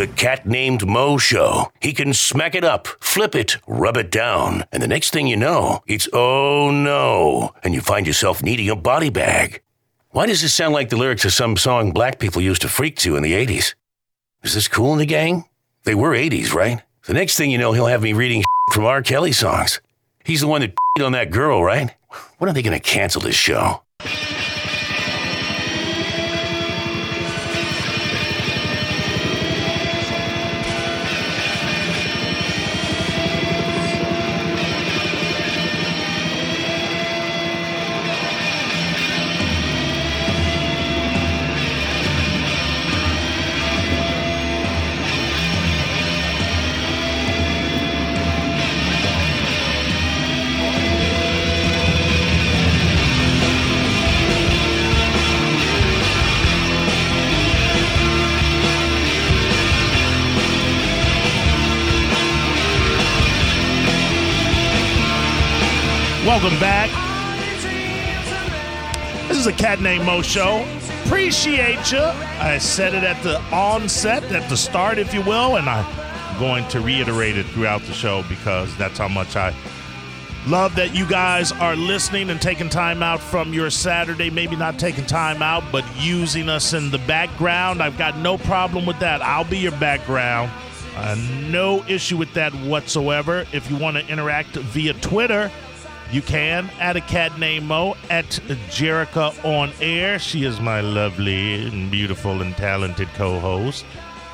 The cat named Mo Show. He can smack it up, flip it, rub it down, and the next thing you know, it's oh no, and you find yourself needing a body bag. Why does this sound like the lyrics of some song black people used to freak to in the 80s? Is this cool in the gang? They were 80s, right? The next thing you know, he'll have me reading from R. Kelly songs. He's the one that on that girl, right? When are they going to cancel this show? Welcome back. This is a Cat Named Mo show. Appreciate you. I said it at the onset, at the start, if you will, and I'm going to reiterate it throughout the show because that's how much I love that you guys are listening and taking time out from your Saturday. Maybe not taking time out, but using us in the background. I've got no problem with that. I'll be your background. Uh, no issue with that whatsoever. If you want to interact via Twitter, you can at a cat named Mo at Jerica on air. She is my lovely and beautiful and talented co-host.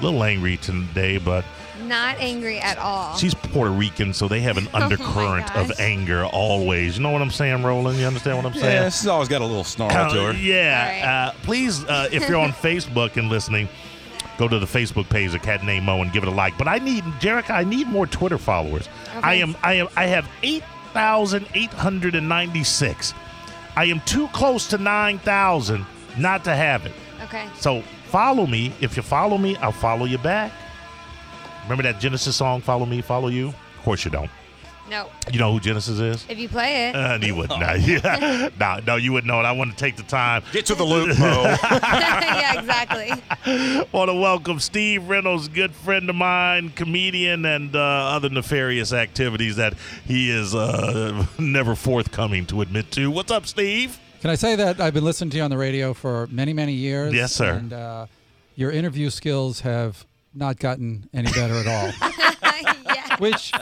A little angry today, but Not angry at all. she's Puerto Rican, so they have an Oh undercurrent of anger always. You know what I'm saying, Roland? You understand what I'm saying? Yeah, she's always got a little snarl Uh, to her. yeah. All right. Uh, please, uh, if you're on Facebook and listening, go to the Facebook page of Cat Named Mo and give it a like. But I need, Jerica, I need more Twitter followers. I am, I am, I have eight thousand eight hundred and ninety-six. I am too close to nine thousand not to have it. okay. So follow me. If you follow me, I'll follow you back. Remember that Genesis song, "Follow Me, Follow You"? Of course you don't. No. You know who Genesis is? If you play it. Uh, you wouldn't. know. Yeah. no, no, you wouldn't know it. I want to take the time. Get to the loop, Mo. yeah, exactly. want to welcome Steve Reynolds, good friend of mine, comedian, and uh, other nefarious activities that he is uh, never forthcoming to admit to. What's up, Steve? Can I say that I've been listening to you on the radio for many, many years? Yes, sir. And uh, your interview skills have not gotten any better at all. yeah. Which,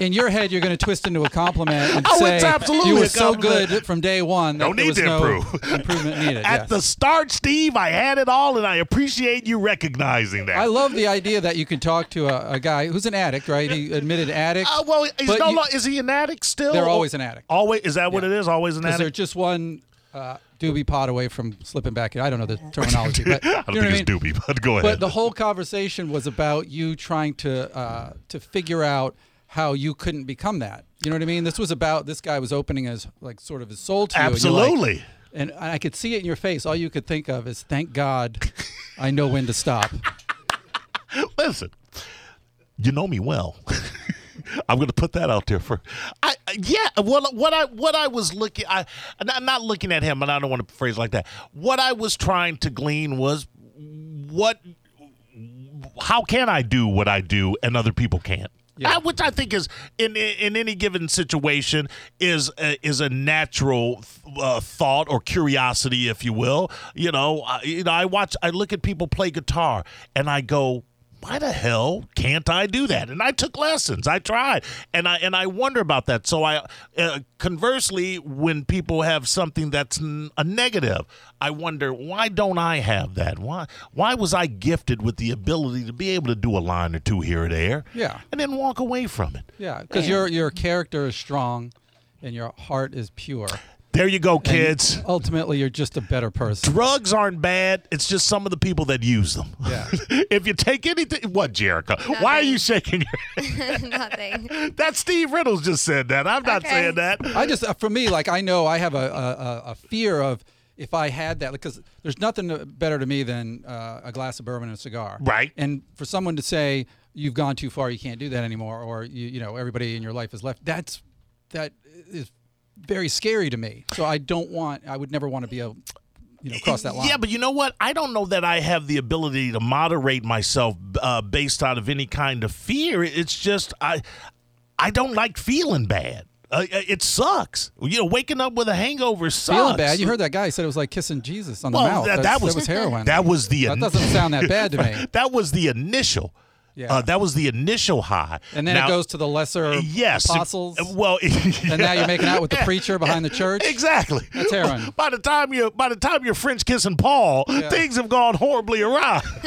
in your head, you're going to twist into a compliment and Oh, say it's absolutely you were so good from day one that Don't there need was to no improve. improvement needed. At yes. the start, Steve, I had it all, and I appreciate you recognizing that. I love the idea that you can talk to a, a guy who's an addict, right? He admitted addict. Uh, well, he's no you- lo- is he an addict still? They're always an addict. Always is that what Yeah. it is? Always an addict. they're just one uh, doobie pot away from slipping back. in. I don't know the terminology, but I don't you know think what I mean? doobie, but go ahead. But the whole conversation was about you trying to uh, to figure out how you couldn't become that. You know what I mean? This was about this guy was opening his like sort of his soul to you. and you're like- Absolutely. And, I could see it in your face. All you could think of is, "Thank God, I know when to stop." Listen, you know me well. I'm going to put that out there for. I yeah. Well, what I what I was looking, I not, not looking at him, and I don't want to phrase it like that. What I was trying to glean was what. How can I do what I do and other people can't? Yeah. Which I think is in in any given situation is a, is a natural uh, thought or curiosity, if you will. You know, I, you know, I watch, I look at people play guitar, and I go, why the hell can't I do that? And I took lessons. I tried, and I and I wonder about that. So I, uh, conversely, when people have something that's n- a negative, I wonder why don't I have that? Why why was I gifted with the ability to be able to do a line or two here or there? Yeah. and then walk away from it. Yeah, because your your character is strong, and your heart is pure. There you go, And kids. ultimately, you're just a better person. Drugs aren't bad. It's just some of the people that use them. Yeah. if you take anything, what, Jerica? Why are you shaking your Nothing. That Steve Reynolds just said that. I'm not Okay. saying that. I just, uh, for me, like I know I have a, a, a- a fear of if I had that, because there's nothing better to me than uh, a glass of bourbon and a cigar. Right. And for someone to say you've gone too far, you can't do that anymore, or you, you know, everybody in your life is left. That's that is very scary to me. So I don't want. I would never want to be a you know cross that line. Yeah, but you know what? I don't know that I have the ability to moderate myself uh, based out of any kind of fear. It's just I, I don't like feeling bad. Uh, it sucks. You know, waking up with a hangover sucks. feeling bad. You heard that guy he said it was like kissing Jesus on the mouth. that, That's- that was heroin. That was the. That doesn't sound that bad to me. that was the initial. Yeah. Uh, that was the initial high. And then Now- it goes to the lesser yes apostles. Well, And now you're making out with the preacher behind the church. Exactly. That's heroin. By the time you by the time you're French kissing Paul, things have gone horribly awry.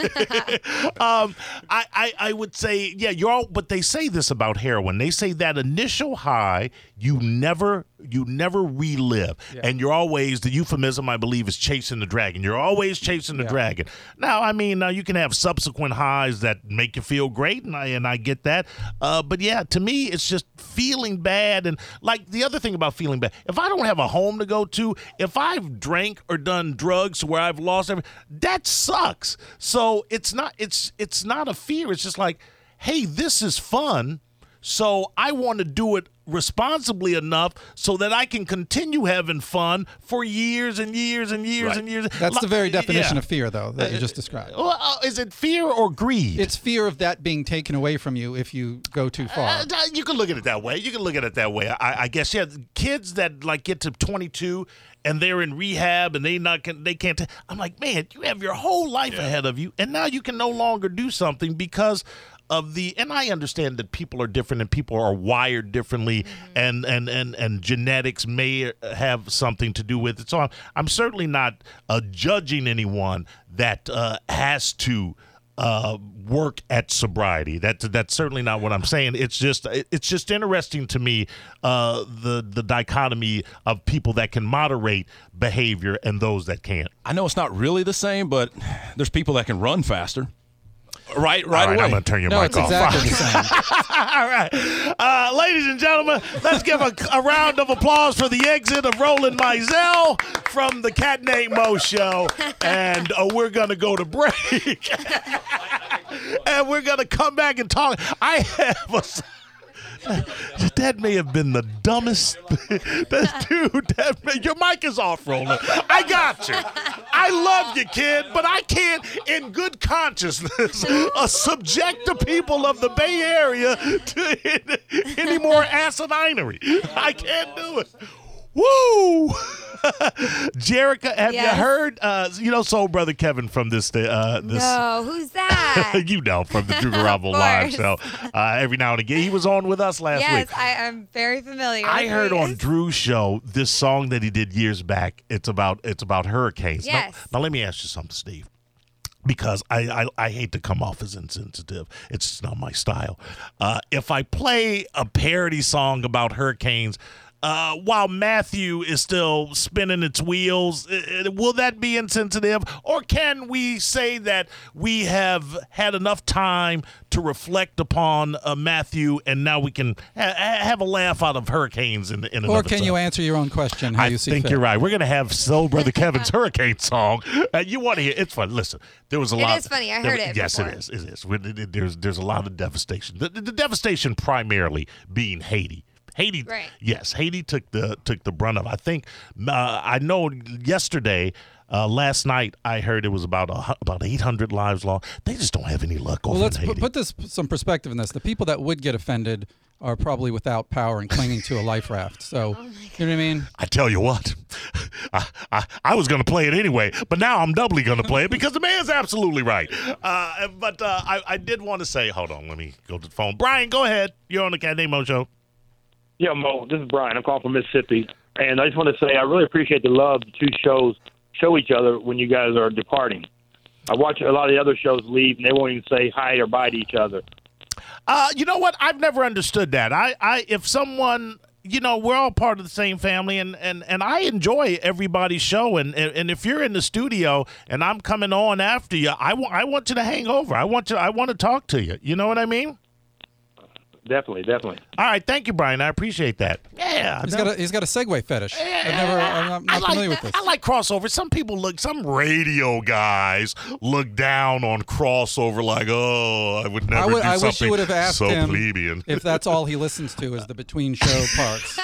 um, I, I I would say yeah, you're all. But they say this about heroin. They say that initial high you never you never relive, and you're always the euphemism I believe is chasing the dragon. You're always chasing the Yeah. dragon. Now I mean uh, you can have subsequent highs that make you feel great, and I and I get that. Uh, but yeah, to me it's just feeling bad, and like the other thing about feeling bad, if I don't have a home to go to, if I've drank or done drugs where I've lost everything, that sucks. So it's not it's it's not a fear. It's just like, hey, this is fun. So I want to do it responsibly enough so that I can continue having fun for years and years and years Right. and years. That's the very definition yeah. of fear, though, that you just described. Well, uh, is it fear or greed? It's fear of that being taken away from you if you go too far. Uh, you can look at it that way. You can look at it that way. I, I guess yeah. Kids that like get to 22 and they're in rehab and they not can, they can't. i I'm like, man, you have your whole life ahead of you, and now you can no longer do something because of the. And I understand that people are different and people are wired differently, and and and and genetics may have something to do with it. So I'm, I'm certainly not uh, judging anyone that uh, has to uh, work at sobriety. That's that's certainly not what I'm saying. It's just it's just interesting to me uh, the the dichotomy of people that can moderate behavior and those that can't. I know it's not really the same, but there's people that can run faster. Right, right, All right, away. I'm going to turn your no, mic it's off. exactly the same. All right, uh, ladies and gentlemen, let's give a, a round of applause for the exit of Roland Mizell from the Cat Named Mo Show, and uh, we're going to go to break, and we're going to come back and talk. I have a. That may have been the dumbest. that dude, that may, your mic is off, Roland. I got you. I love you, kid, but I can't, in good consciousness, uh, subject the people of the Bay Area to any more asidinery. I can't do it. Woo! Jerica, have you heard? Uh, you know, Soul Brother Kevin from this. Uh, this No, who's that? you know, from the Drew Garabo Live show. Uh, every now and again, he was on with us last yes, week. Yes, I am very familiar. I heard on. Drew's show this song that he did years back. It's about it's about hurricanes. Now- Yes. Now, let me ask you something, Steve. Because I, I, I hate to come off as insensitive. It's not my style. Uh, if I play a parody song about hurricanes, uh, while Matthew is still spinning its wheels, will that be insensitive? Or can we say that we have had enough time to reflect upon uh, Matthew and now we can ha- ha- have a laugh out of hurricanes in, in and Or of can you answer your own question how I you see think fit? you're right. We're gonna have Soul Brother Kevin's Hurricane song. Uh, you want to hear? It's fun. Listen, there was a It lot. is funny. I there- heard it Yes, before. it is. It is. There's there's a lot of devastation. The, the devastation primarily being Haiti. Haiti, Right. yes, Haiti took the took the brunt of. it. I think uh, I know yesterday. Uh, last night, I heard it was about a, about 800 lives lost. They just don't have any luck over Well, let's in put, Haiti. put this some perspective in this. The people that would get offended are probably without power and clinging to a life raft. So, Oh you know what I mean? I tell you what, I, I, I was going to play it anyway, but now I'm doubly going to play it because the man's absolutely right. Uh, but uh, I, I did want to say, hold on, let me go to the phone. Brian, go ahead. You're on the Cat Named Mo show. Yeah, Mo, this is Brian. I'm calling from Mississippi. And I just want to say I really appreciate the love the two shows show each other when you guys are departing. I watch a lot of the other shows leave, and they won't even say hi or bye to each other. Uh, you know what? I've never understood that. I, I, if someone, you know, we're all part of the same family, and and and I enjoy everybody's show, and and, and if you're in the studio and I'm coming on after you, I want I want you to hang over. I want you. I want to talk to you. You know what I mean? Definitely, definitely. All right, thank you, Brian. I appreciate that. Yeah, He's no- got a he's got a segue fetish. I've never I'm not, not like, familiar with this. I like crossover. Some people look, some radio guys look down on crossover like, oh, I would never I, would, do I something wish you would have asked so him plebeian. if that's all he listens to is the between show parts.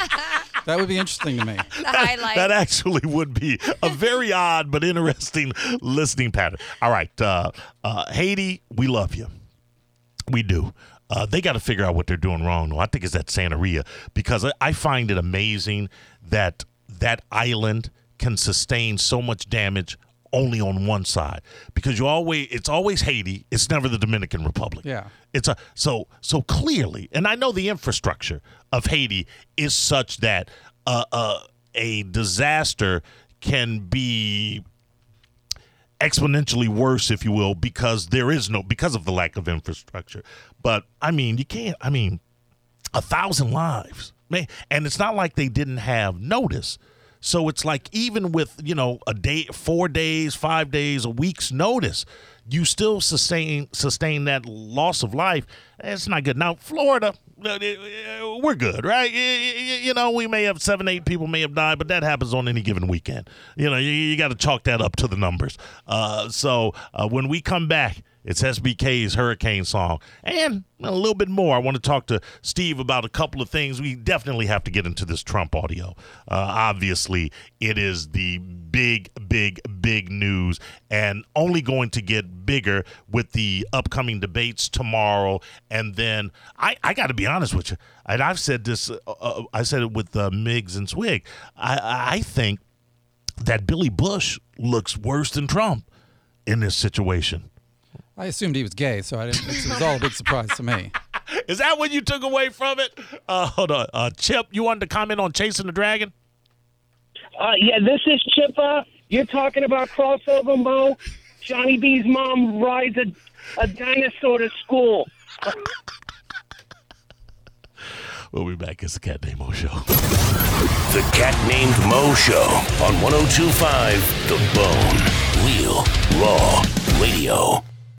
That would be interesting to me. The highlight. That actually would be a very odd but interesting listening pattern. All right, uh, uh, Haiti, we love you. We do. Uh, they got to figure out what they're doing wrong. though. I think it's that Santeria because I, I find it amazing that that island can sustain so much damage only on one side because you always it's always Haiti. It's never the Dominican Republic. Yeah. It's a so so clearly, and I know the infrastructure of Haiti is such that uh, uh, a disaster can be exponentially worse, if you will, because there is no because of the lack of infrastructure. But I mean, you can't. I mean, a thousand lives, man, and it's not like they didn't have notice. So it's like even with you know a day, four days, five days, a week's notice, you still sustain sustain that loss of life. It's not good. Now Florida, we're good, right? You know, we may have seven, eight people may have died, but that happens on any given weekend. You know, you, you got to chalk that up to the numbers. Uh, so uh, when we come back, it's SBK's Hurricane song and a little bit more. I want to talk to Steve about a couple of things. We definitely have to get into this Trump audio. Uh, obviously, it is the big, big, big news and only going to get bigger with the upcoming debates tomorrow. And then I, I got to be honest with you, and I've said this, uh, uh, I said it with uh, Miggs and Swig. I, I think that Billy Bush looks worse than Trump in this situation. I assumed he was gay, so I didn't. It was all a big surprise to me. Is that what you took away from it? Uh, hold on. Uh, Chip, you wanted to comment on Chasing the Dragon? Uh, yeah, this is Chippa. You're talking about crossover, Mo. Johnny B's mom rides a, a dinosaur to school. We'll be back. It's the Cat Named Mo Show. The Cat Named Mo Show on 1025 The Bone. Real, raw radio.